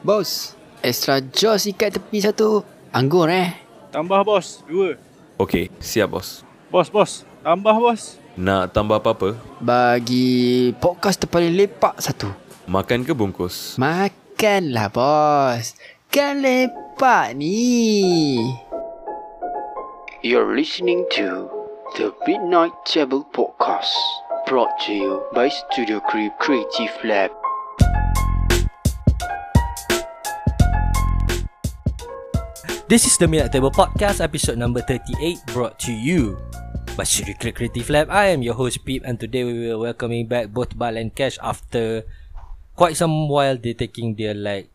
Bos, extra jos ikat tepi satu. Anggur eh. Tambah bos, dua. Okey, siap bos. Bos, bos. Tambah bos. Nak tambah apa-apa? Bagi podcast terpaling lepak satu. Makan ke bungkus? Makanlah bos. Kan lepak ni. You're listening to the Midnight Table Podcast. Brought to you by Studio Creep Creative Lab. This is the Midnight Table Podcast, episode number 38, brought to you by Click Creative Lab. I am your host, Peep, and today we will welcoming back both Bal and Cash after quite some while they taking their like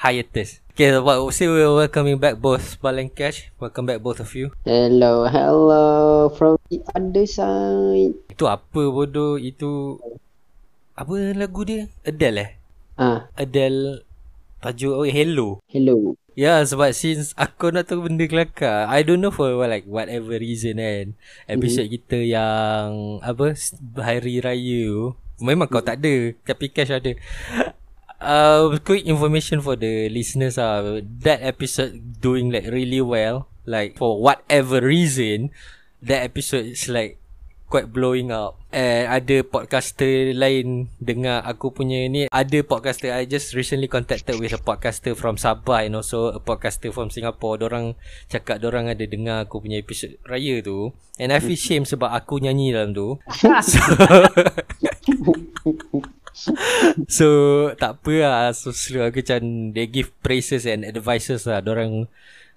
hiatus. Okay, well, so we are welcoming back both Bal and Cash. Welcome back both of you. Hello, hello from the other side. Itu apa bodoh? Itu apa lagu dia? Adele eh? Ah, Adele tajuk oh, Hello. hello. Ya yeah, sebab since aku nak tahu benda kelakar I don't know for like whatever reason kan. Episode mm-hmm. kita yang Apa Hari Raya. Memang kau tak ada. Tapi Cash ada. Uh, Quick information for the listeners ah. That episode doing like really well. Like for whatever reason That episode is like Quite blowing up. And ada podcaster lain Dengar aku punya ni. Ada podcaster I just recently contacted With a podcaster from Sabah And also a podcaster from Singapore. Dorang cakap Dorang ada dengar aku punya episode raya tu. And I feel shame Sebab aku nyanyi dalam tu. So So tak apa lah. So selalu aku macam They give praises and advices lah. Dorang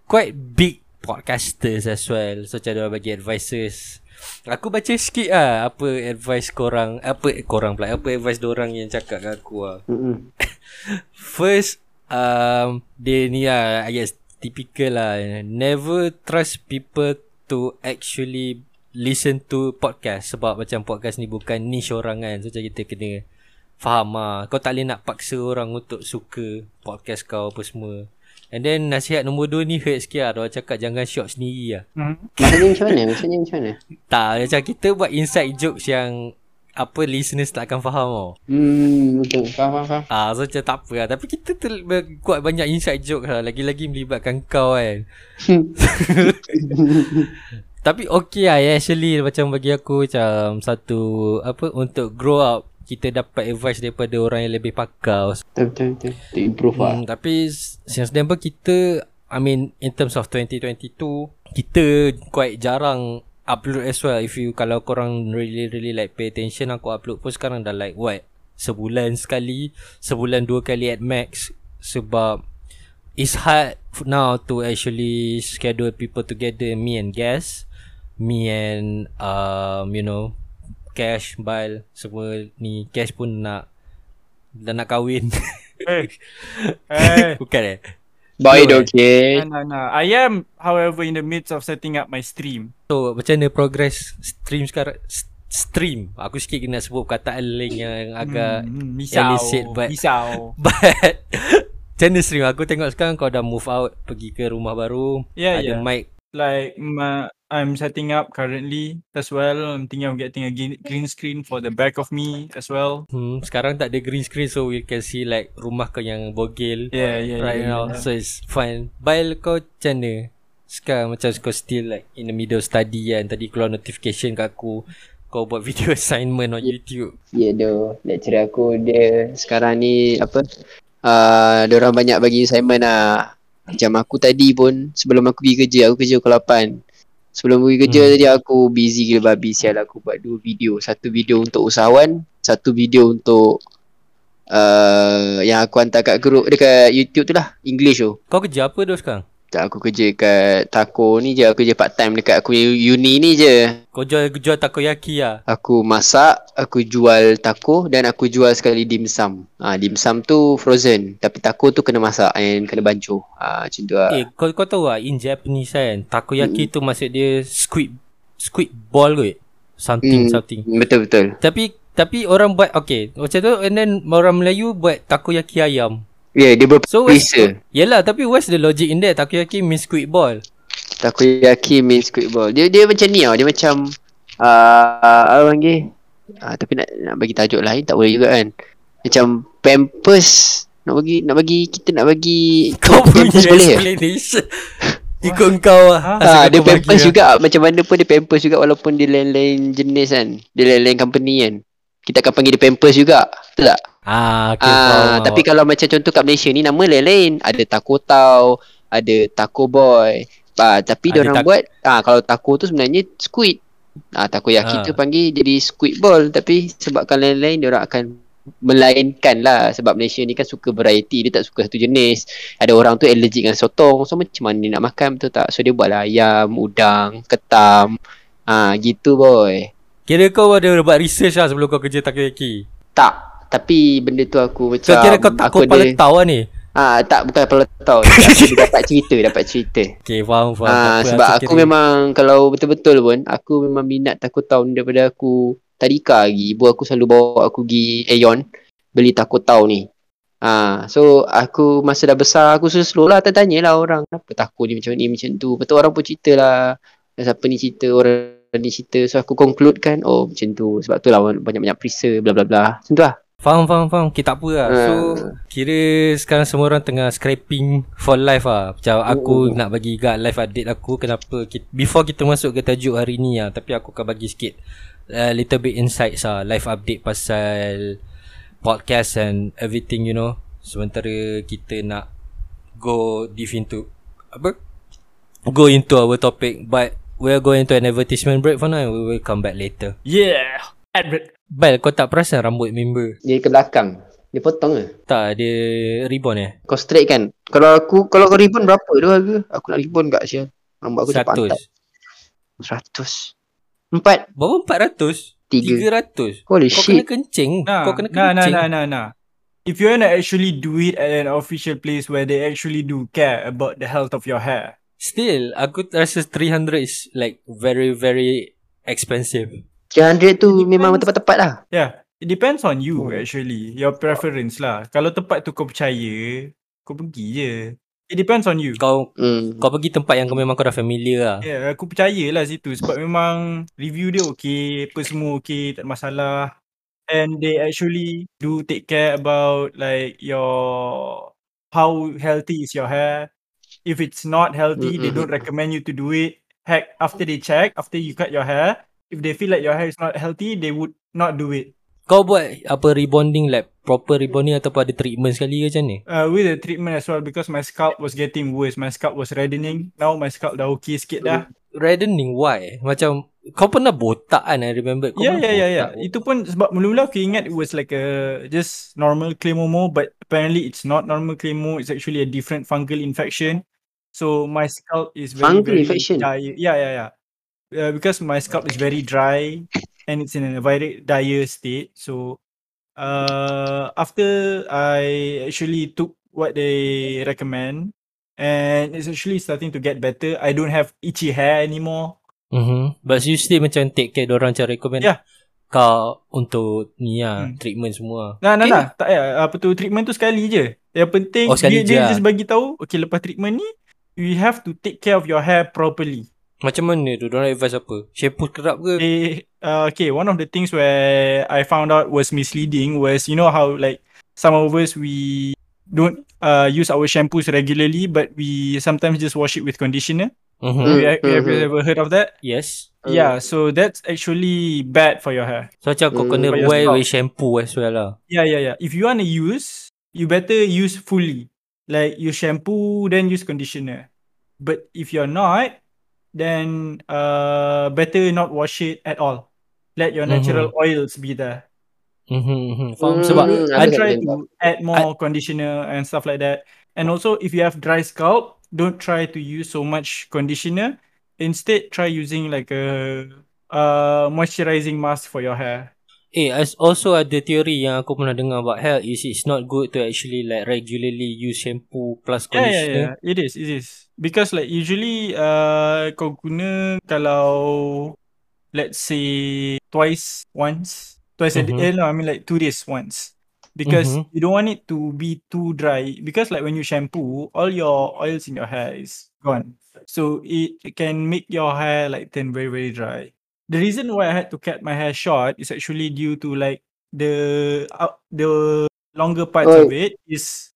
Quite big podcasters as well. So macam dorang bagi advices Aku baca sikit lah Apa advice korang Apa korang pula Apa advice dorang yang cakap kat aku lah. First um, Dia ni lah I guess Typical lah. Never trust people To actually Listen to podcast Sebab macam podcast ni Bukan niche orang kan. So macam kita kena Faham lah. Kau tak boleh nak paksa orang Untuk suka Podcast kau apa semua And then nasihat nombor dua ni Hurt sikit lah Diorang cakap jangan shock sendiri lah Maksudnya macam mana? Maksudnya macam mana? Tak macam kita buat inside jokes yang Apa listeners tak akan faham tau Hmm, betul. Faham, faham, faham. Ah, so macam tak apa lah Tapi kita ter- buat banyak inside joke lah Lagi-lagi melibatkan kau kan Tapi okay lah yeah, Actually macam bagi aku Macam satu Apa Untuk grow up Kita dapat advice daripada orang yang lebih pakar. Betul, betul, betul. To improve lah. Hmm, tapi since then pun kita I mean in terms of 2022 kita quite jarang upload as well. If you kalau korang really really like pay attention aku upload pun sekarang dah like what? Sebulan sekali sebulan dua kali at max. Sebab it's hard now to actually schedule people together me and guests. Me and um you know cash bile semua ni cash pun nak dah nak kahwin Eh. Eh. bukan eh Boy, No, eh. okay. No, no, no. I am, however, in the midst of setting up my stream. So macam mana progress stream sekarang Stream Aku sikit kena sebut perkataan lain yang agak Hmm, misau. illicit, but- Misau. But Macam mana stream Aku tengok sekarang kau dah move out Pergi ke rumah baru Yeah, Ada yeah. mic Like, my, I'm setting up currently as well. I'm thinking of getting a green green screen for the back of me as well. hmm, Sekarang tak ada green screen So we can see like Rumah kau yang bogel Yeah, yeah, Right yeah. now yeah. So it's fun Bail kau macam mana Sekarang macam kau still like In the middle study kan Tadi keluar notification kat aku Kau buat video assignment on YouTube Ya, doh. Lecturer aku dia sekarang ni apa? Uh, dia orang banyak bagi assignment lah. Macam aku tadi pun sebelum aku pergi kerja, aku kerja pukul 8. Sebelum pergi kerja Hmm. tadi aku busy gila babi sial aku buat dua video. Satu video untuk usahawan, satu video untuk uh, yang aku hantar kat group dekat YouTube tu lah, English tu. Kau kerja apa tu sekarang? Tak aku kerja kat Taco ni je, aku kerja part time dekat aku uni ni je. Kau jual jual takoyaki lah Aku masak, aku jual taco dan aku jual sekali dimsum. Ah ha, dimsum tu frozen, tapi taco tu kena masak and kena bancuh. Ah ha, macam tu lah. Eh kau kau tahu tak in Japanese kan takoyaki tu maksud dia squid squid ball kot. Something Hmm. something. Betul betul. Tapi tapi orang buat okay macam tu and then orang Melayu buat takoyaki ayam. Ya, yeah, dia So what's, berbeza. Yelah tapi what's the logic in that Takoyaki means squid ball Takoyaki means squid ball. Dia dia macam ni tau. Dia macam uh, apa panggil? Ah tapi nak nak bagi tajuk lain tak boleh juga kan. Macam Pampers Nak bagi nak bagi kita nak bagi Kau punya pampers boleh ke? Ikut kau lah Ha? Ah, kau dia bagi pampers lah. juga macam mana pun dia pampers juga walaupun dia lain-lain jenis kan. Dia lain-lain company kan. Kita akan panggil dia pampers juga. Betul tak? Ah, okay, Ah, faham, tapi faham. kalau macam contoh kat Malaysia ni nama lain-lain. Ada Taco Tau, ada Taco Boy. Ah, tapi dia orang tak- buat ah kalau taco tu sebenarnya squid. Ah, takoyaki Ah. tu panggil jadi squid ball tapi sebabkan lain-lain dia orang akan melainkan lah sebab Malaysia ni kan suka variety dia tak suka satu jenis ada orang tu allergic dengan sotong so macam mana dia nak makan betul tak so dia buatlah ayam udang ketam ah gitu boy Kira kau ada buat research lah sebelum kau kerja takoyaki tak tapi benda tu aku macam So kira kau tak kau aku kepala ada- tahu lah ni? Ah tak bukan tahu aku dapat cerita dapat cerita. Okay faham faham. Ah, sebab aku aku kira- memang kalau betul-betul pun aku memang minat taco tau ni daripada aku tadika lagi. Ibu aku selalu bawa aku pergi Aeon beli taco tau ni. Ah, so aku masa dah besar aku slow lah tanya lah orang kenapa taco ni macam ni macam tu. Betul orang pun cerita lah siapa ni cerita orang ni cerita. So aku conclude kan oh macam tu. Sebab tu lah banyak-banyak perisa bla bla bla macam tu lah Faham faham faham Okay tak apa lah So Ah. Kira sekarang semua orang tengah scraping For life lah Macam aku Oh. nak bagi guard life update aku Kenapa kita, Before kita masuk ke tajuk hari ni lah Tapi aku akan bagi sikit uh, Little bit insights lah Life update pasal Podcast and everything you know Sementara kita nak Go deep into Apa? Go into our topic But We're going to an advertisement break for now and We will come back later Yeah. Advert. Bal kau tak perasan rambut member? Dia ke belakang. Dia potong ke? Tak dia ribbon eh. Kau straight kan? Kalau aku kalau kau ribbon berapa tu harga? Aku nak ribbon kat sial rambut aku cepat pantat. 100 Empat. Baru 400 Tiga. 300 Holy Kau shit. kena kencing. Nah, Kau kena nah, nah, kencing. nah, nah, nah. If you wanna actually do it at an official place where they actually do care about the health of your hair, Still Aku rasa 300 is Like very very Expensive 300 tu memang tepat-tepat lah yeah, it depends on you Oh. actually, your preference lah. Kalau tempat tu kau percaya, kau pergi je. It depends on you. Kau hmm. Kau pergi tempat yang kau memang kau dah familiar lah Yeah, aku percaya lah situ sebab memang review dia okay, apa semua okay, tak ada masalah. And they actually do take care about like your how healthy is your hair. If it's not healthy, they don't recommend you to do it. Heck, after they check, after you cut your hair, if they feel like your hair is not healthy, they would not do it. Kau buat apa rebonding like Proper rebonding Ataupun ada treatment sekali ke macam ni Uh, with the treatment as well because my scalp was getting worse. My scalp was reddening. Now my scalp dah okay sikit dah. Reddening why Macam Kau pernah botak kan I remember kau Yeah, yeah, yeah, yeah. botak. Itu pun sebab mula-mula aku ingat it was like a just normal clamomo but apparently it's not normal clamo. It's actually a different fungal infection. So my scalp is very, Fungal very infection? dry. Yeah, yeah, yeah. Uh, because my scalp is very dry and it's in a very dire state. So uh, after I actually took what they recommend and it's actually starting to get better. I don't have itchy hair anymore. Mm-hmm. But you still macam take care Diorang macam recommend Yeah. Kau untuk ni lah Hmm. Treatment semua Nah, nah, Okay. nah. Tak payah. Apa tu treatment tu sekali je. Yang penting Oh, dia, je dia lah. just bagi tahu, okay lepas treatment ni, you have to take care of your hair properly. Macam mana tu Diorang advice apa Shampoo kerap ke They, uh, okay, one of the things where I found out was misleading was, you know how like some of us, we don't uh, use our shampoos regularly, but we sometimes just wash it with conditioner. mm-hmm. Hmm. Have, you- have you ever heard of that? Yes Hmm. Yeah, so that's actually bad for your hair. So macam kau Hmm. kena your wear with shampoo as well lah Yeah, yeah, yeah. If you want to use, you better use fully. Like you shampoo, then use conditioner. But if you're not, then uh better not wash it at all. Let your natural oils be there. mm-hmm, mm-hmm. Faham Hmm. Sebab Hmm, I try to add more conditioner and stuff like that. And also, if you have dry scalp, don't try to use so much conditioner. Instead, try using like a uh moisturizing mask for your hair. Eh as also ada teori Yang aku pernah dengar About hair Is it's not good To actually like Regularly use shampoo Plus Yeah, yeah, conditioner yeah. It is, it is. Because like usually uh kau guna kalau let's say twice once, twice a Mhm. day. Eh, no, I mean like two days once. Because Mhm. you don't want it to be too dry. Because like when you shampoo, all your oils in your hair is gone. So it, it can make your hair like turn very very dry. The reason why I had to cut my hair short is actually due to like the uh, the longer parts Oh. of it is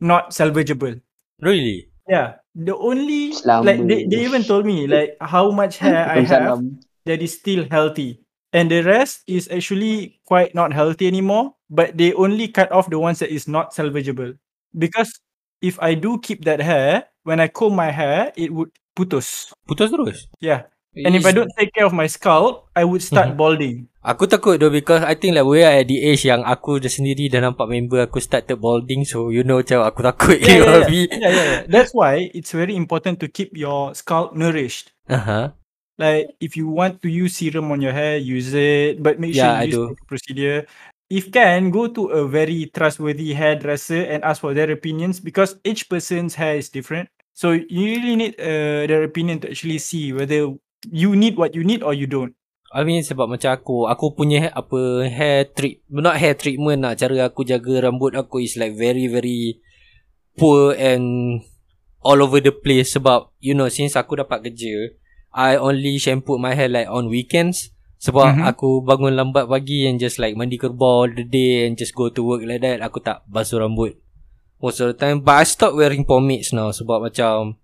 not salvageable. Really? Yeah. The only Selama. like they, they even told me like how much hair I have that is still healthy. And the rest is actually quite not healthy anymore, but they only cut off the ones that is not salvageable. Because if I do keep that hair, when I comb my hair, it would putus. Putus terus? Yeah. And if I don't take care of my scalp, I would start Mhm. balding. Aku takut though because I think like we are at the age yang aku dah sendiri dah nampak member aku started balding so you know macam aku takut Yeah, yeah, yeah. Yeah, yeah, yeah. That's why it's very important to keep your scalp nourished. Uh-huh. Like if you want to use serum on your hair, use it, but make sure Yeah, I you use do. the procedure. If can, go to a very trustworthy hairdresser and ask for their opinions because each person's hair is different. So you really need uh, their opinion to actually see whether you need what you need or you don't. I mean sebab macam aku Aku punya ha- apa Hair treat Not hair treatment lah. Cara aku jaga rambut aku Is like very very Poor and All over the place. Sebab You know Since aku dapat kerja I only shampoo my hair Like on weekends. Sebab Mhm. aku bangun lambat pagi And just like Mandi kerbau all the day And just go to work like that. Aku tak basuh rambut. Most of the time. But I stop wearing pomades now Sebab macam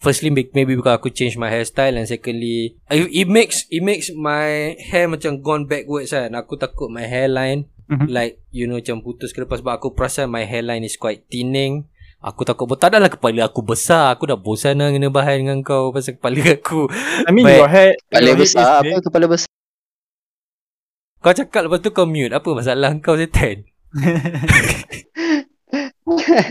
Firstly make- maybe because aku change my hairstyle and secondly it, it makes it makes my hair macam gone backwards kan. Aku takut my hairline Mhm. like you know macam putus ke lepas sebab aku perasan my hairline is quite thinning. Aku takut tak adalah kepala aku besar. Aku dah bosan lah kena bahas dengan kau pasal kepala aku. I mean But- your hair, Kepala your head is besar big. apa kepala besar. Kau cakap lepas tu kau mute. Apa masalah kau setan?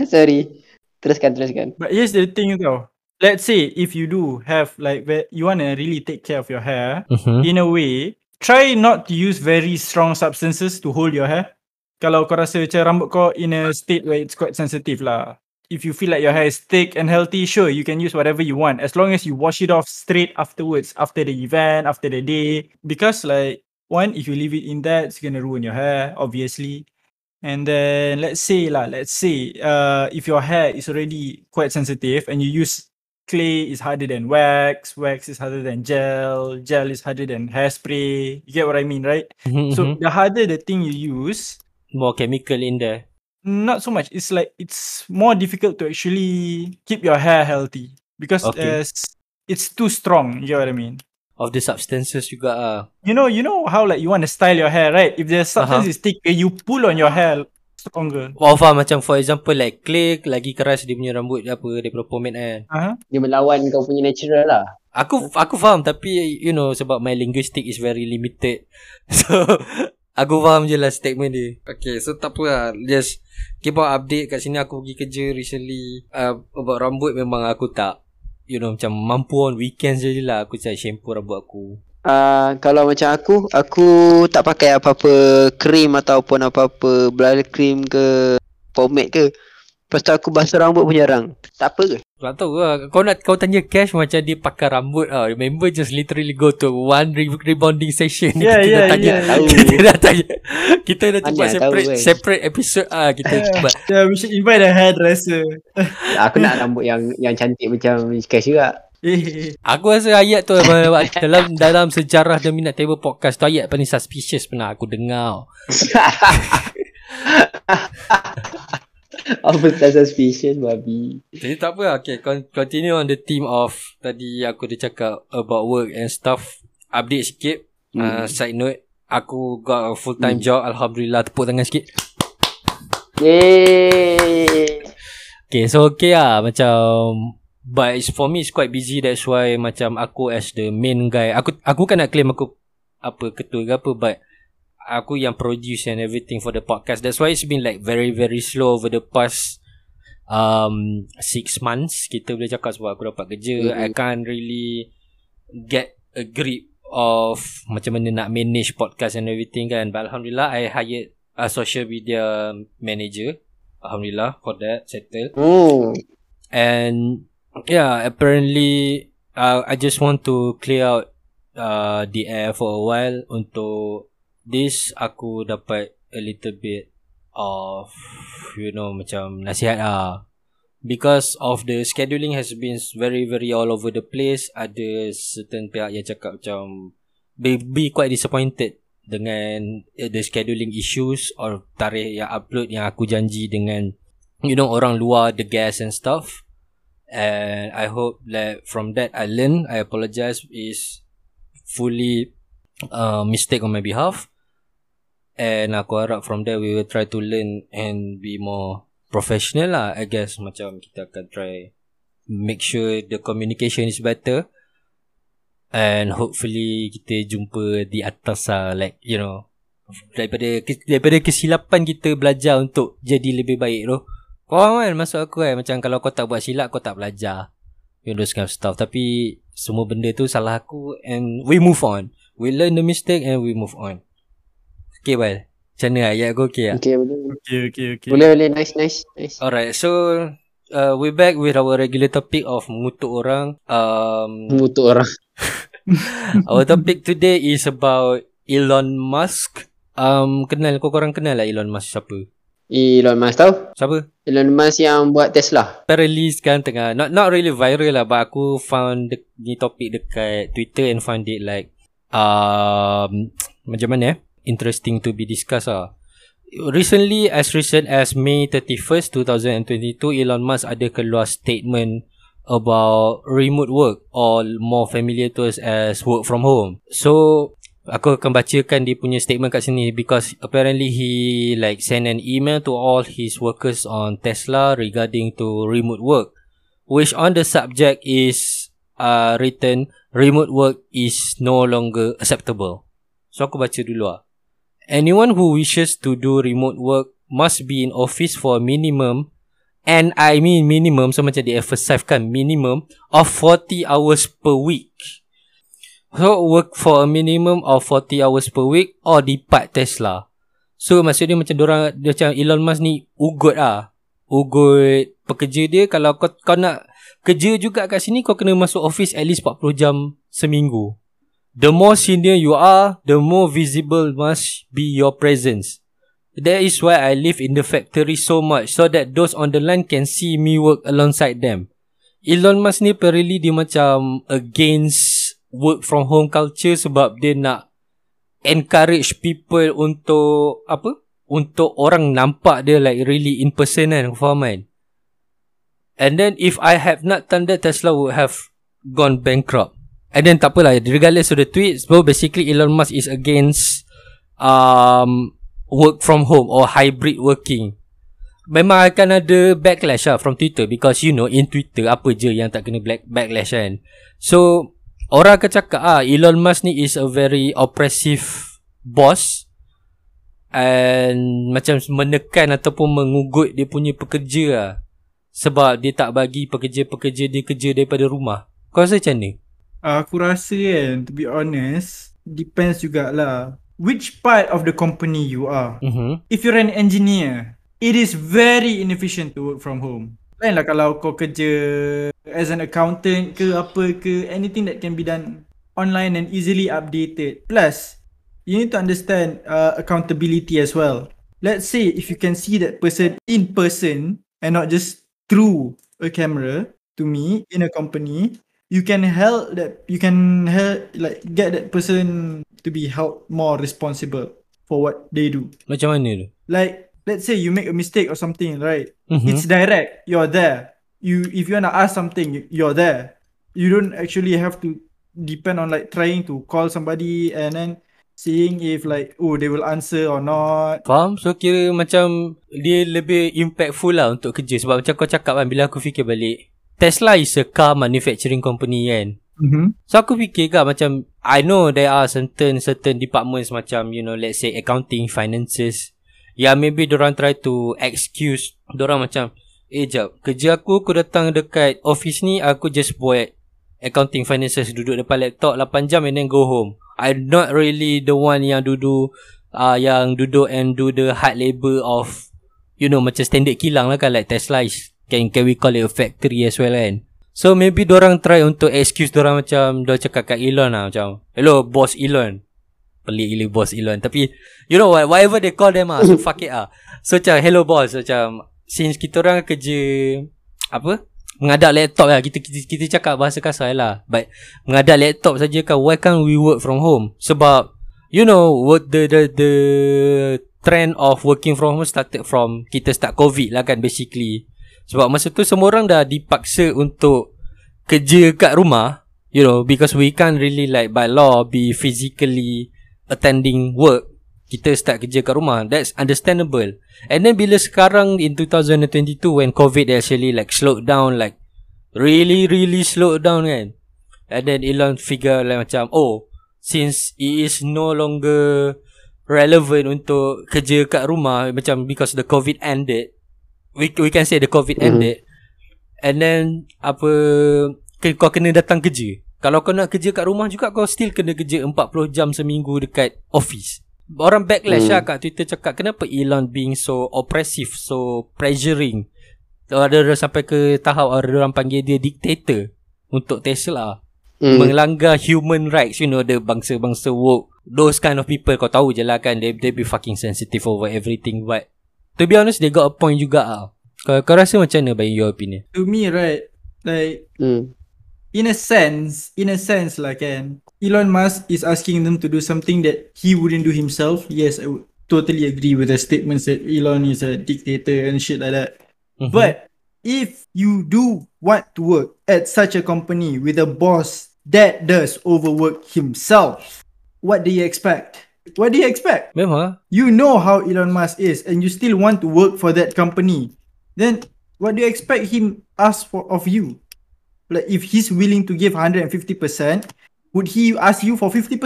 Sorry. Teruskan teruskan. But here's the thing though. Let's say if you do have like you want to really take care of your hair, Mm-hmm. in a way, try not to use very strong substances to hold your hair. Kalau kau rasa macam rambut kau in a state where it's quite sensitive lah. If you feel like your hair is thick and healthy, sure, you can use whatever you want as long as you wash it off straight afterwards, after the event, after the day. Because like one, if you leave it in that, it's gonna ruin your hair, obviously. And then let's say lah, let's say uh if your hair is already quite sensitive and you use clay is harder than wax, wax is harder than gel, gel is harder than hairspray. You get what I mean, right? So the harder the thing you use, Mm-hmm. more chemical in there. not so much. It's like it's more difficult to actually keep your hair healthy because Okay. uh, it's too strong. You get what I mean? Of the substances juga ah. You know, you know how like you want to style your hair, right? If the substance Uh-huh. is thicker, you pull on your hair stronger. Oh faham macam for example like clay lagi keras dia punya rambut dia apa daripada pomade kan. Uh-huh. Dia melawan kau punya natural lah. Aku aku faham tapi you know sebab my linguistic is very limited. So aku faham je lah statement dia. Okay so tak apa lah. Just keep on update kat sini aku pergi kerja recently. Uh, about rambut memang aku tak you know macam mampu on weekends je lah aku cari shampoo rambut aku. Uh, kalau macam aku, aku tak pakai apa-apa krim ataupun apa-apa bridal cream ke pomade ke. Lepas tu aku basuh rambut pun jarang. Tak apa ke? Tak tahu lah Kau nak kau tanya Cash macam dia pakai rambut ah. Remember just literally go to one re- rebonding session Yeah, Kita yeah, dah tanya yeah, tahu. Kita dah tanya Kita dah Mana buat tahu separate. Separate episode ah Kita buat Yeah, we should invite a hairdresser. Aku nak rambut yang yang cantik macam Cash juga. Aku rasa ayat tu dalam dalam sejarah The Minute Table Podcast tu ayat paling suspicious pernah aku dengar. Apa tak suspicious babi. Jadi tak apa. Okay, con- continue on the theme of tadi aku dah cakap about work and stuff. Update sikit. Hmm. Uh, side note, aku got a full time hmm. job. Alhamdulillah, tepuk tangan sikit. Yeay. Okay, so okay lah. Macam, but it's, for me it's quite busy. That's why macam aku as the main guy. Aku aku kan nak claim aku apa ketua ke apa, but aku yang produce and everything for the podcast. That's why it's been like very very slow over the past um six months. Kita boleh cakap sebab aku dapat kerja. Mhm. I can't really get a grip of macam mana nak manage podcast and everything kan. But Alhamdulillah, I hired a social media manager. Alhamdulillah for that settle. Hmm. And yeah, apparently uh, I just want to clear out uh, the air for a while untuk this aku dapat a little bit of you know macam nasihat ah. Because of the scheduling has been very very all over the place. Ada certain pihak yang cakap macam be, be quite disappointed dengan uh, the scheduling issues or tarikh yang upload yang aku janji dengan you know orang luar the gas and stuff and I hope that from that I learn I apologize is fully uh, mistake on my behalf. And aku harap from there we will try to learn and be more professional lah I guess. Macam kita akan try make sure the communication is better. And hopefully kita jumpa di atas lah like you know daripada daripada kesilapan kita belajar untuk jadi lebih baik tu kau faham kan maksud aku kan macam kalau kau tak buat silap kau tak belajar you know those kind of stuff tapi semua benda tu salah aku and we move on we learn the mistake and we move on okay well macam mana ayat aku okay tak? Okay, boleh. Okay, okay, okay. Boleh, boleh. Nice, nice, nice. Alright, so uh, we're back with our regular topic of mengutuk orang. Um, Mengutuk orang. our topic today is about Elon Musk. Um, kenal kau korang kenal lah Elon Musk siapa? Elon Musk tahu? Siapa? Elon Musk yang buat Tesla. Apparently sekarang tengah not not really viral lah but aku found the, ni topik dekat Twitter and find it like um macam mana eh interesting to be discussed ah. Recently as recent as May 31st 2022 Elon Musk ada keluar statement about remote work or more familiar to us as work from home. So aku akan bacakan dia punya statement kat sini because apparently he like send an email to all his workers on Tesla regarding to remote work which on the subject is uh, written remote work is no longer acceptable. So aku baca dulu ah. Anyone who wishes to do remote work must be in office for a minimum and I mean minimum so macam dia emphasize kan minimum of 40 hours per week. So work for a minimum of 40 hours per week or depart Tesla. So maksud dia macam orang macam Elon Musk ni ugut ah. Ugut pekerja dia kalau kau kau nak kerja juga kat sini kau kena masuk office at least 40 jam seminggu. The more senior you are, the more visible must be your presence. That is why I live in the factory so much so that those on the line can see me work alongside them. Elon Musk ni apparently dia macam against work from home culture sebab dia nak encourage people untuk apa? Untuk orang nampak dia like really in person kan, faham kan? And then if I have not done that, Tesla would have gone bankrupt. And then tak apalah, regardless of the tweet, so basically Elon Musk is against um, work from home or hybrid working. Memang akan ada backlash lah from Twitter because you know in Twitter apa je yang tak kena black backlash kan. So orang akan cakap ah Elon Musk ni is a very oppressive boss and macam menekan ataupun mengugut dia punya pekerja lah. Sebab dia tak bagi pekerja-pekerja dia kerja daripada rumah. Kau rasa macam ni? Aku rasa kan, to be honest, depends jugalah. Which part of the company you are. Mm-hmm. If you're an engineer, it is very inefficient to work from home. Lain lah kalau kau kerja as an accountant ke apa ke, anything that can be done online and easily updated. Plus, you need to understand uh, accountability as well. Let's say if you can see that person in person and not just through a camera to me in a company, you can help that you can help like get that person to be held more responsible for what they do. Macam mana tu? Like let's say you make a mistake or something, right? Mhm. It's direct. You're there. You if you wanna ask something, you- you're there. You don't actually have to depend on like trying to call somebody and then seeing if like oh they will answer or not. Faham? So kira macam dia lebih impactful lah untuk kerja sebab macam kau cakap kan bila aku fikir balik Tesla is a car manufacturing company kan. Mm-hmm. So aku fikir kan macam I know there are certain certain departments macam you know let's say accounting, finances yang maybe orang try to excuse orang macam eh jap kerja aku aku datang dekat office ni aku just buat accounting finances duduk depan laptop 8 jam and then go home. I'm not really the one yang duduk uh, yang duduk and do the hard labor of you know macam standard kilang lah kan like Tesla is can, can we call it a factory as well kan. So maybe orang try untuk excuse orang macam dia cakap kat Elon lah macam hello boss Elon. Pelik gila boss Elon. Tapi you know what? Whatever they call them ah so fuck it ah. So macam hello boss macam since kita orang kerja apa? Mengadap laptop lah. Kita, kita kita cakap bahasa kasar lah. But mengadap laptop saja kan why can't we work from home? Sebab you know what the the the trend of working from home started from kita start COVID lah kan basically. Sebab masa tu semua orang dah dipaksa untuk kerja kat rumah, you know, because we can't really like by law be physically attending work. Kita start kerja kat rumah. That's understandable. And then bila sekarang in 2022 when COVID actually like slowed down like really really slowed down kan. And then Elon figure like macam oh since it is no longer relevant untuk kerja kat rumah macam because the COVID ended we we can say the COVID Mhm. ended and then apa kau kena datang kerja kalau kau nak kerja kat rumah juga kau still kena kerja 40 jam seminggu dekat office orang backlash Hmm. lah kat Twitter cakap kenapa Elon being so oppressive so pressuring ada orang sampai ke tahap ada orang panggil dia dictator untuk Tesla Hmm. melanggar human rights you know the bangsa-bangsa woke those kind of people kau tahu je lah kan they, they be fucking sensitive over everything but to be honest they got a point juga ah kau, kau rasa macam mana by your opinion To me, right, like Hmm. In a sense, in a sense, like can Elon Musk is asking them to do something that he wouldn't do himself. Yes, I would totally agree with the statements that Elon is a dictator and shit like that. Mhm. But if you do want to work at such a company with a boss that does overwork himself, what do you expect? What do you expect? memang ah. You know how Elon Musk is and you still want to work for that company. Then what do you expect him ask for of you? Like if he's willing to give 150%, would he ask you for 50%?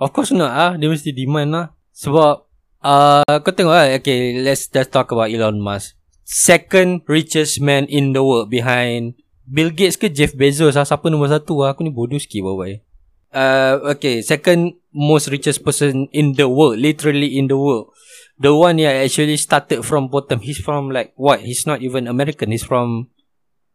Of course not ah. Dia mesti demand lah. Sebab uh, kau tengok lah. Okay, let's just talk about Elon Musk. Second richest man in the world behind Bill Gates ke Jeff Bezos lah. Siapa nombor satu lah. Aku ni bodoh sikit bawa Uh, okay, second most richest person in the world. Literally in the world. The one yang actually started from bottom. He's from like what? He's not even American. He's from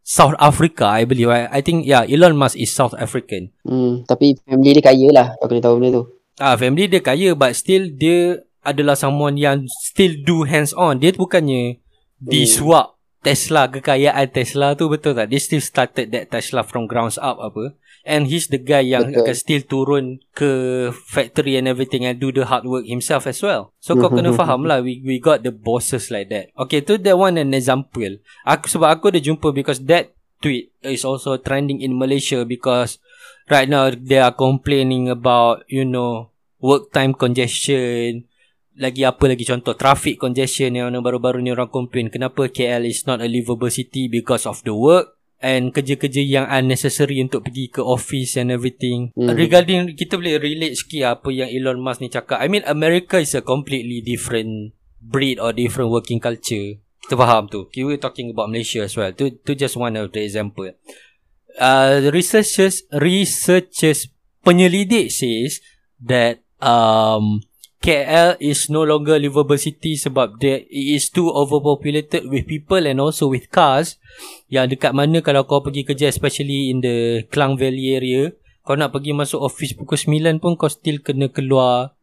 South Africa, I believe. I, I think, yeah, Elon Musk is South African. Hmm. Tapi family dia kaya lah. Kena tahu benda tu. Ah, family dia kaya but still dia adalah someone yang still do hands on. Dia bukannya disuap Tesla kekayaan Tesla tu betul tak? Dia still started that Tesla from grounds up apa. And he's the guy yang Betul. akan still turun ke factory and everything and do the hard work himself as well. So kau kena faham lah we we got the bosses like that. Okay, to that one an example. Aku sebab aku ada jumpa because that tweet is also trending in Malaysia because right now they are complaining about you know work time congestion lagi apa lagi contoh traffic congestion yang baru-baru ni orang complain kenapa KL is not a livable city because of the work and kerja-kerja yang unnecessary untuk pergi ke office and everything. Hmm. regarding kita boleh relate sikit apa yang Elon Musk ni cakap. I mean America is a completely different breed or different working culture. Kita faham tu. We were talking about Malaysia as well. Tu tu just one of the example. Uh, the researchers researchers penyelidik says that um KL is no longer livable city sebab there it is too overpopulated with people and also with cars. Yang dekat mana kalau kau pergi kerja especially in the Klang Valley area kau nak pergi masuk office pukul 9 pun kau still kena keluar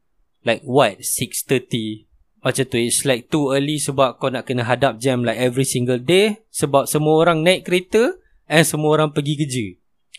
like what 6.30 macam tu it's like too early sebab kau nak kena hadap jam like every single day sebab semua orang naik kereta and semua orang pergi kerja.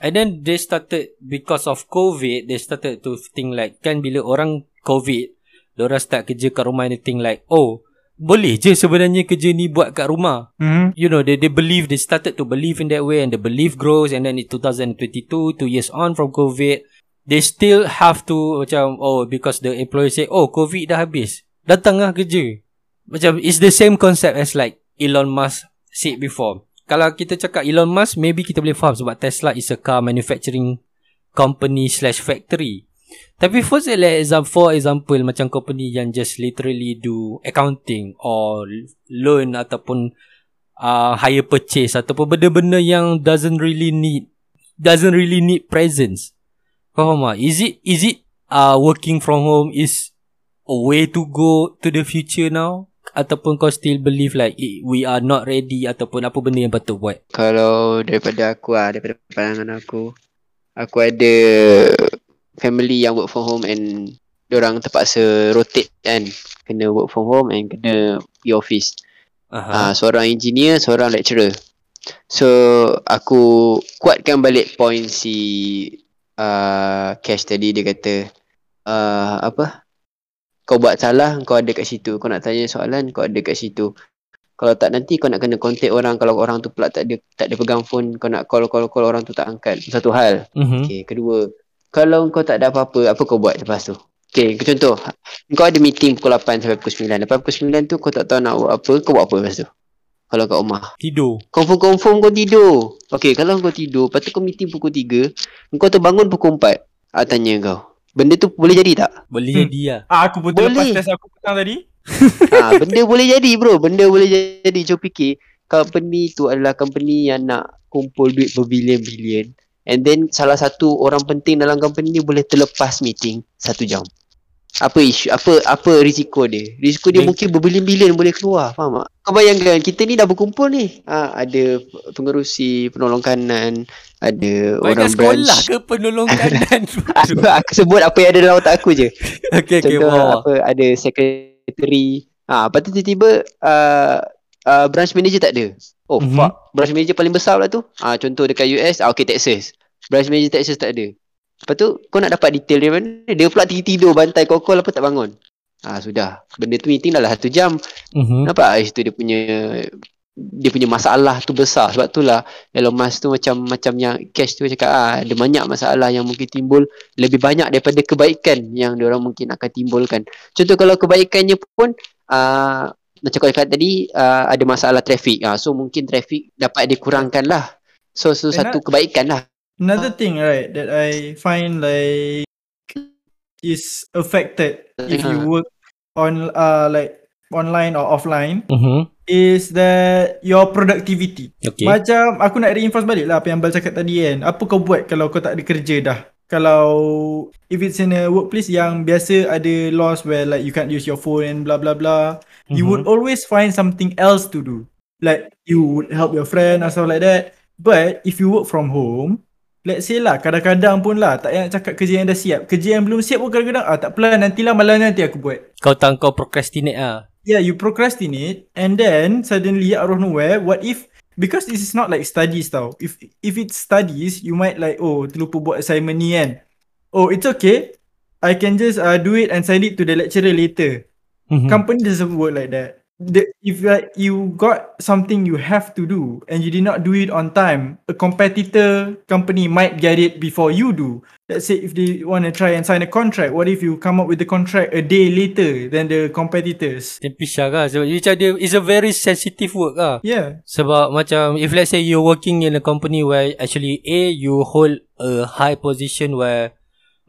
And then they started because of covid they started to think like kan bila orang covid Diorang start kerja kat rumah and they think like oh boleh je sebenarnya kerja ni buat kat rumah. Mm-hmm. you know they they believe they started to believe in that way and the belief grows and then in 2022 two years on from covid they still have to macam oh because the employer say oh covid dah habis datanglah kerja. Macam it's the same concept as like Elon Musk said before. Kalau kita cakap Elon Musk maybe kita boleh faham sebab Tesla is a car manufacturing company slash factory tapi for example, for example macam company yang just literally do accounting or loan ataupun uh, hire purchase ataupun benda-benda yang doesn't really need doesn't really need presence. Kau faham tak? Is it is it uh, working from home is a way to go to the future now? Ataupun kau still believe like eh, we are not ready ataupun apa benda yang patut buat? Kalau daripada aku lah, daripada pandangan aku, aku ada family yang work from home and orang terpaksa rotate kan. Kena work from home and kena pergi office. Aha. Ah, seorang engineer, seorang lecturer. So, aku kuatkan balik point si uh, Cash tadi dia kata uh, apa? Kau buat salah, kau ada kat situ. Kau nak tanya soalan, kau ada kat situ. Kalau tak nanti kau nak kena contact orang kalau orang tu pula tak ada tak ada pegang phone, kau nak call call call orang tu tak angkat. Satu hal. Mhm. Okay, kedua. Kalau kau tak ada apa-apa, apa kau buat lepas tu? Okay, contoh. Kau ada meeting pukul 8 sampai pukul 9. Lepas pukul 9 tu kau tak tahu nak buat apa, kau buat apa lepas tu? Kalau kat rumah. Tidur. Confirm-confirm kau tidur. Okay, kalau kau tidur, lepas tu kau meeting pukul 3, kau terbangun pukul 4. Ah, tanya kau. Benda tu boleh jadi tak? Boleh Hmm. jadi lah. Ah, aku betul lepas Boleh. test aku petang tadi. ha, benda boleh jadi bro. Benda boleh jadi. Cuba fikir. Company tu adalah company yang nak kumpul duit berbilion-bilion. And then salah satu orang penting dalam company ni boleh terlepas meeting satu jam. Apa isu apa apa risiko dia? Risiko dia Dia- mungkin berbilion-bilion boleh keluar, faham tak? Kau bayangkan kita ni dah berkumpul ni. Ha, ada pengerusi penolong kanan, ada Kau orang sekolah branch. ke penolong kanan? Aku, aku sebut apa yang ada dalam otak aku je. okay, okay, Contoh wow. apa ada secretary. Ha, lepas tu tiba-tiba uh, uh, branch manager tak ada. Oh Mhm. mm-hmm. fuck. Branch manager paling besar pula tu. Ah contoh dekat US, ah okay Texas. Branch manager Texas tak ada. Lepas tu kau nak dapat detail dia mana? Dia pula tidur bantai kau call apa tak bangun. Ah sudah. Benda tu meeting dah lah satu jam. Mhm. Nampak situ dia punya dia punya masalah tu besar sebab itulah Elon Musk tu macam macam yang cash tu cakap ah ada banyak masalah yang mungkin timbul lebih banyak daripada kebaikan yang dia orang mungkin akan timbulkan. Contoh kalau kebaikannya pun ah macam kau cakap tadi uh, ada masalah trafik. Ah so mungkin trafik dapat dikurangkan lah. So, so Eh, satu nak- kebaikan lah. Another thing right that I find like is affected if you Ah. work on uh like online or offline Mhm. is that your productivity. Okay. Macam aku nak reinforce balik lah apa yang Bal cakap tadi kan. Apa kau buat kalau kau tak ada kerja dah? Kalau if it's in a workplace yang biasa ada laws where like you can't use your phone and blah blah blah, you Mhm. would always find something else to do. Like you would help your friend or stuff like that. But if you work from home, let's say lah kadang-kadang pun lah tak payah cakap kerja yang dah siap. Kerja yang belum siap pun kadang-kadang ah tak apalah nantilah malam nanti aku buat. Kau tak kau procrastinate ah. Yeah, you procrastinate and then suddenly out of nowhere, what if because this is not like studies tau. If if it's studies, you might like oh terlupa buat assignment ni kan. Oh, it's okay. I can just uh, do it and send it to the lecturer later. Mhm. Company doesn't work like that. The, if like you got something you have to do and you did not do it on time, a competitor company might get it before you do. Let's say if they want to try and sign a contract, what if you come up with the contract a day later than the competitors? Dia pisah lah Sebab macam dia It's a very sensitive work lah Yeah. Sebab macam If let's say you're working in a company Where actually A You hold a high position Where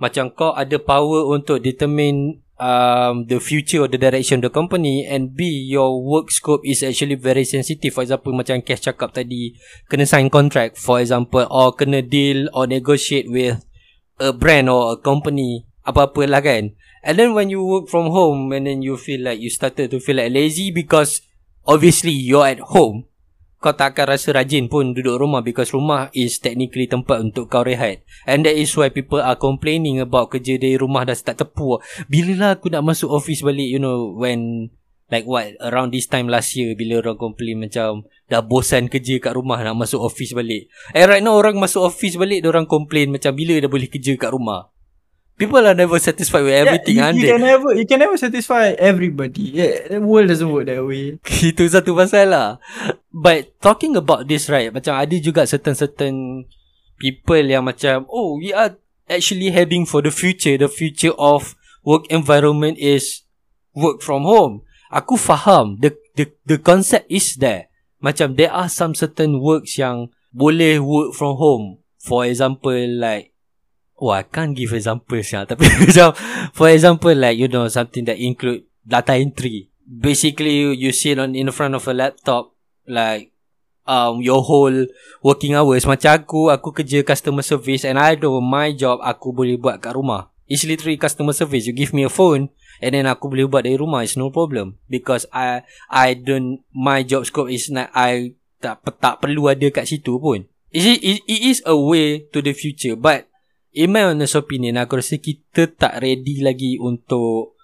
Macam kau ada power Untuk determine um, The future or the direction of the company And B Your work scope is actually very sensitive. For example Macam Cash cakap tadi Kena sign contract For example Or kena deal Or negotiate with A brand or a company Apa-apa lah kan. And then when you work from home And then you feel like You started to feel like lazy Because Obviously you're at home Kau tak akan rasa rajin pun Duduk rumah Because rumah is technically tempat Untuk kau rehat. And that is why people are complaining About kerja dari rumah Dah start tepu. Bila lah aku nak masuk office balik You know When Like what Around this time last year Bila orang complain macam Dah bosan kerja kat rumah Nak masuk office balik. And right now orang masuk office balik orang complain Macam bila dah boleh kerja kat rumah People are never satisfied with everything yeah, you, you can never you can never satisfy everybody. Yeah, the world doesn't work that way. Itu satu pasal lah. But talking about this right Macam ada juga certain-certain People yang macam Oh we are actually heading for the future. The future of work environment is Work from home. Aku faham. The the the concept is there. Macam there are some certain works yang Boleh work from home. For example like Oh I can't give examples ya Tapi macam For example like You know something that include Data entry. Basically you sit on in front of a laptop Like um your whole working hours. Macam aku Aku kerja customer service And I know my job Aku boleh buat kat rumah. It's literally customer service. You give me a phone And then aku boleh buat dari rumah. It's no problem. Because I I don't My job scope is not I tak tak perlu ada kat situ pun. It, it, it is a way to the future. But In my honest opinion Aku rasa kita tak ready lagi untuk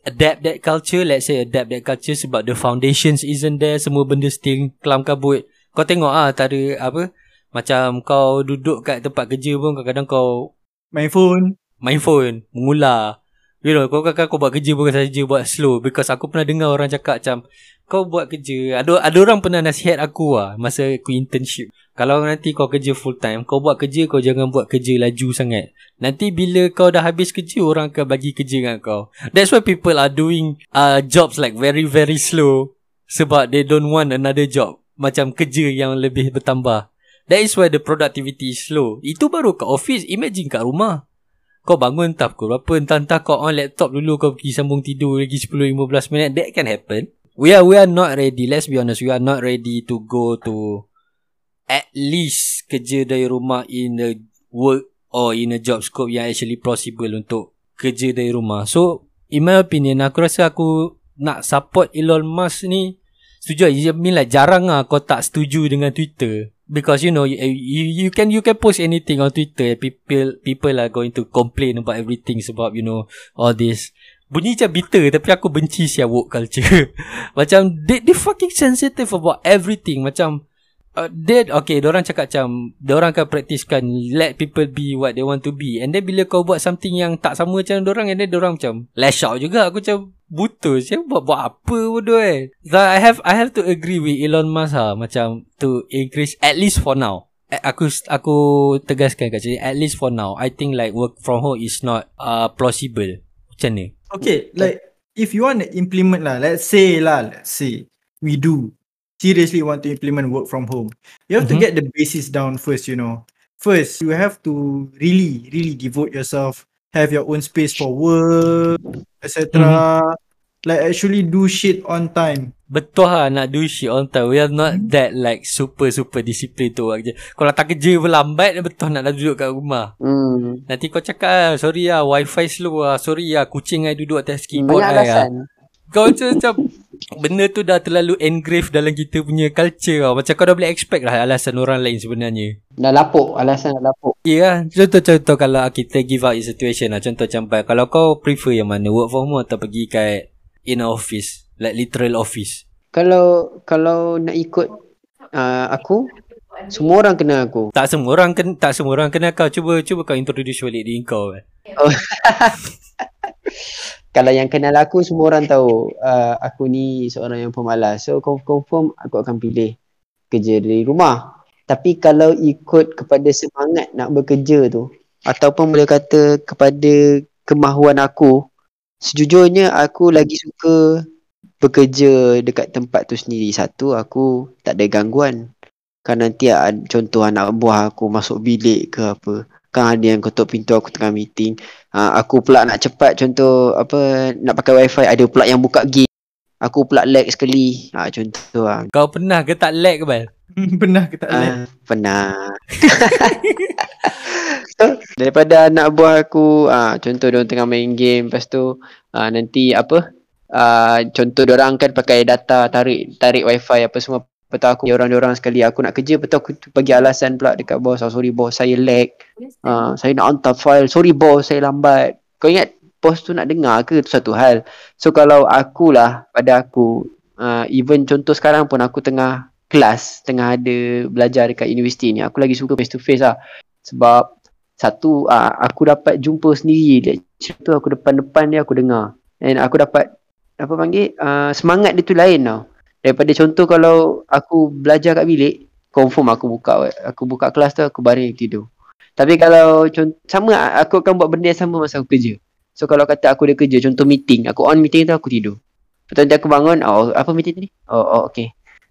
Adapt that culture. Let's say adapt that culture Sebab the foundations isn't there Semua benda still kelam kabut. Kau tengok ah Tak apa Macam kau duduk kat tempat kerja pun Kadang-kadang kau My phone. main phone Mengular. You know, kau kakak kau buat kerja bukan saja buat slow. Because aku pernah dengar orang cakap macam kau buat kerja. Ada ada orang pernah nasihat aku lah masa aku internship. Kalau nanti kau kerja full time, kau buat kerja kau jangan buat kerja laju sangat. Nanti bila kau dah habis kerja, orang akan bagi kerja dengan kau. That's why people are doing uh, jobs like very very slow sebab they don't want another job. Macam kerja yang lebih bertambah. That is why the productivity is slow. Itu baru kat office. Imagine kat rumah. Kau bangun entah pukul berapa Entah-entah kau on laptop dulu Kau pergi sambung tidur lagi 10-15 minit That can happen We are we are not ready. Let's be honest. We are not ready to go to At least Kerja dari rumah In a work Or in a job scope Yang actually possible Untuk kerja dari rumah. So In my opinion Aku rasa aku Nak support Elon Musk ni Setuju I mean like jarang lah Kau tak setuju dengan Twitter. Because you know you, you you can you can post anything on Twitter people people are going to complain about everything sebab you know all this bunyi macam bitter tapi aku benci sia woke culture. Macam they, they fucking sensitive about everything. Macam uh, they okay orang cakap macam orang akan praktiskan let people be what they want to be. And then bila kau buat something yang tak sama macam orang and then orang macam lash out juga. Aku macam buta siapa buat, buat apa bodoh eh? So I have I have to agree with Elon Musk ha, macam to increase at least for now. Eh, aku aku tegaskan kat sini at least for now I think like work from home is not uh, plausible. Macam ni Okay, like if you want to implement lah, let's say lah, let's say we do seriously want to implement work from home. You have Mhm. to get the basis down first, you know. First, you have to really, really devote yourself, have your own space for work, etc. Like actually do shit on time. Betul lah nak do shit on time. We are not that like super super disiplin tu. Je. Kalau tak kerja pun lambat Betul nak dah duduk kat rumah. Hmm. Nanti kau cakap ah, Sorry lah wifi slow lah Sorry lah kucing I duduk atas keyboard Banyak lah alasan. Kau macam, macam Benda tu dah terlalu engrave dalam kita punya culture tau Macam kau dah boleh expect lah alasan orang lain sebenarnya. Dah lapuk. Alasan dah lapuk. Ya yeah, Contoh-contoh kalau kita give out in situation lah. Contoh macam Kalau kau prefer yang mana Work from home atau pergi kat In office Like literal office Kalau kalau nak ikut uh, aku, semua orang kenal aku. Tak semua orang ken, tak semua orang kenal kau. Cuba cuba kau introduce balik diri kau. eh. Kalau yang kenal aku semua orang tahu uh, aku ni seorang yang pemalas. So confirm aku akan pilih kerja dari rumah. Tapi kalau ikut kepada semangat nak bekerja tu ataupun boleh kata kepada kemahuan aku, sejujurnya aku lagi suka bekerja dekat tempat tu sendiri. Satu aku tak ada gangguan. Kan nanti contoh anak buah aku masuk bilik ke apa. Kan ada yang ketuk pintu aku tengah meeting. Ha, aku pula nak cepat contoh apa nak pakai wifi ada pula yang buka game. Aku pula lag sekali. Ha, contoh lah. Kau pernah ke tak lag ke bal? Pernah ke tak? Uh, Ah, pernah. so, daripada anak buah aku, ah contoh dia tengah main game, lepas tu ah, nanti apa? Ah contoh dia orang kan pakai data tarik tarik wifi apa semua. Betul aku orang orang sekali aku nak kerja betul aku bagi alasan pula dekat bos. Oh, sorry bos, saya lag. Ah saya nak hantar file. Sorry bos, saya lambat. Kau ingat bos tu nak dengar ke tu satu hal. So kalau akulah pada aku uh, even contoh sekarang pun aku tengah kelas tengah ada belajar dekat universiti ni aku lagi suka face to face lah sebab satu uh, aku dapat jumpa sendiri lecturer tu aku depan-depan dia aku dengar and aku dapat apa panggil uh, semangat dia tu lain tau daripada contoh kalau aku belajar kat bilik confirm aku buka aku buka kelas tu aku baring tidur tapi kalau contoh, sama aku akan buat benda yang sama masa aku kerja so kalau kata aku ada kerja contoh meeting aku on meeting tu aku tidur Lepas nanti aku bangun oh apa meeting tadi oh, oh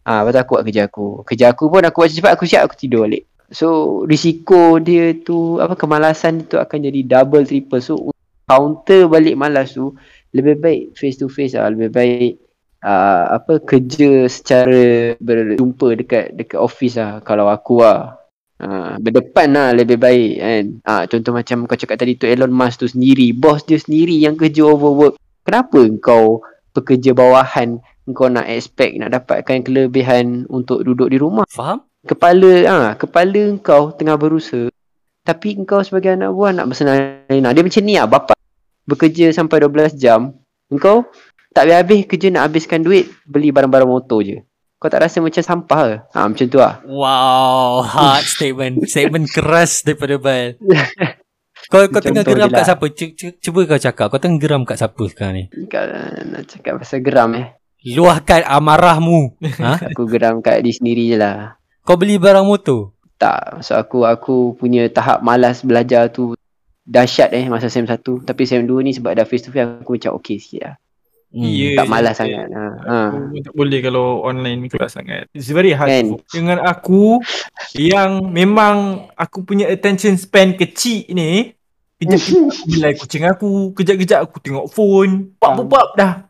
Ah, lepas tu aku buat kerja aku. Kerja aku pun aku buat cepat aku siap aku tidur balik. So risiko dia tu apa kemalasan tu akan jadi double triple. So counter balik malas tu lebih baik face to face lah. Lebih baik uh, apa kerja secara berjumpa dekat dekat office lah kalau aku lah. Uh, berdepan lah lebih baik kan. Ah, contoh macam kau cakap tadi tu Elon Musk tu sendiri. Bos dia sendiri yang kerja overwork. Kenapa kau pekerja bawahan kau nak expect nak dapatkan kelebihan untuk duduk di rumah. Faham? Kepala ah ha, kepala kau tengah berusaha tapi kau sebagai anak buah nak bersenang-senang. Dia macam ni lah bapa. Bekerja sampai 12 jam. Engkau tak habis-habis kerja nak habiskan duit beli barang-barang motor je. Kau tak rasa macam sampah ke? Ha, macam tu lah. Wow, hard statement. statement keras daripada Bal. Kau kau tengah geram kat lah. siapa? Cuba kau cakap. Kau tengah geram kat siapa sekarang ni? Kalau nak cakap pasal geram eh. Luahkan amarahmu. ha? Aku geram kat diri sendiri je lah. Kau beli barang motor? Tak, maksud aku aku punya tahap malas belajar tu dahsyat eh masa SEM 1. Tapi SEM 2 ni sebab dah face to face aku macam okey sikit lah. Hmm. Ya. Tak malas je. sangat. Ha. ha. Aku pun tak boleh kalau online kelas sangat. It's very hard Kan? for- dengan aku yang memang aku punya attention span kecil ni. Kejap-kejap aku belai kucing aku, kejap-kejap aku tengok phone. Bab-bab dah.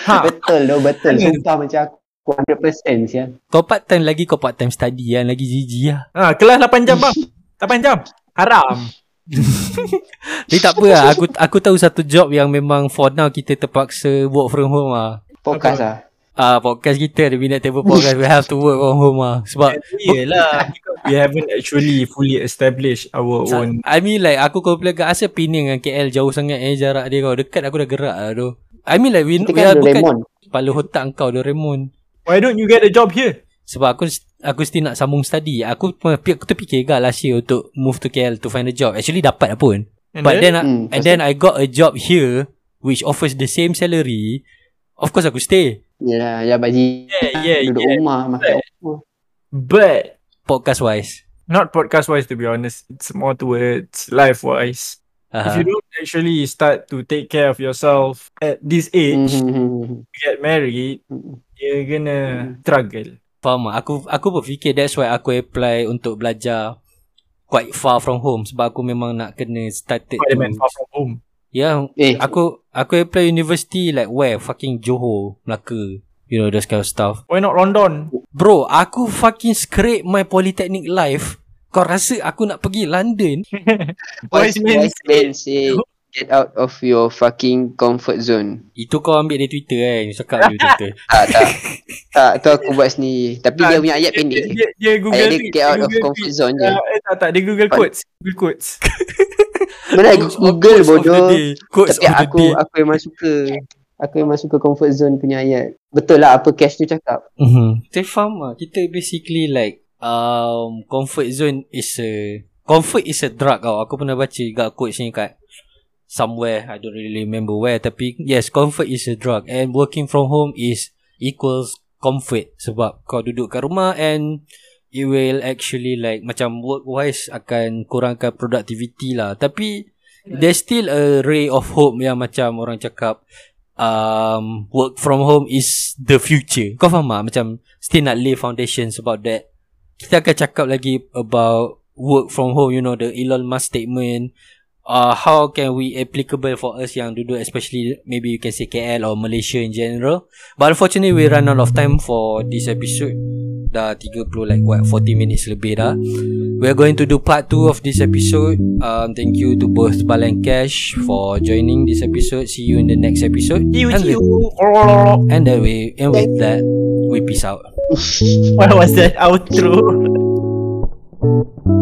Ha. betul tu, betul. Kan? Sumpah macam aku 100% sial. Kau part time lagi kau part time study kan lagi jijik lah. Ha, kelas 8 jam bang. 8 jam. Haram. Tapi tak apa lah. Aku aku tahu satu job yang memang for now kita terpaksa work from home lah. Podcast lah. Ah podcast kita ada minat table podcast we have to work from home lah. Sebab Yelah. We haven't actually fully established our own. I mean like aku complain kat asal Penang dengan KL jauh sangat eh jarak dia kau. Dekat aku dah gerak lah tu. I mean like we, Kita we kan are bukan Doraemon. kepala otak kau Doraemon. Why don't you get a job here? Sebab aku aku still nak sambung study. Aku aku terfikir kan last year untuk move to KL to find a job. Actually dapat lah pun. And But then, Hmm, and then I got a job here which offers the same salary. Of course aku stay. Yelah, ya baji. Yeah, yeah, Duduk yeah. rumah, makan rumah. But Podcast wise. not podcast wise to be honest. It's more towards life wise. If Uh-huh. you don't actually start to take care of yourself at this age, Hmm. get married, Hmm. you're gonna struggle. Faham tak? Aku aku berfikir that's why aku apply untuk belajar quite far from home sebab aku memang nak kena started Spider-Man to far from home. Ya, Eh, aku aku apply university like where fucking Johor, Melaka. You know those kind of stuff. Why not London? Bro, aku fucking scrape my polytechnic life. Kau rasa aku nak pergi London? Wise man wise man say, get out of your fucking comfort zone. Itu kau ambil dari Twitter kan? Cakap dia Twitter. Tak, tak. tak, tu aku buat sendiri. Tapi dia punya ayat Dia, pendek. dia, dia Google Ayat dia get out dia of comfort zone je. Eh, tak, tak, dia Google quotes. Google quotes. Mana Google bodoh. Tapi aku aku memang suka. Aku memang suka comfort zone punya ayat. Betul lah apa Cash tu cakap. Mhm. Saya faham lah. Kita basically like um comfort zone is a comfort is a drug tau. Aku pernah baca juga quotes ni kat somewhere. I don't really remember where. Tapi yes, comfort is a drug. And working from home is equals comfort. Sebab kau duduk kat rumah and it will actually like macam work wise akan kurangkan productivity lah. Tapi there's still a ray of hope yang macam orang cakap um, work from home is the future. Kau faham tak? Macam still nak lay foundations about that. Kita akan cakap lagi about work from home, you know, the Elon Musk statement. Uh, how can we applicable for us yang duduk especially maybe you can say KL or Malaysia in general. But unfortunately we run out of time for this episode. Dah 30 like what 40 minutes lebih dah. We are going to do part 2 of this episode. Um, thank you to both Bal and Cash for joining this episode. See you in the next episode. You, and, you. with, and then we and with that we peace out. What was that outro?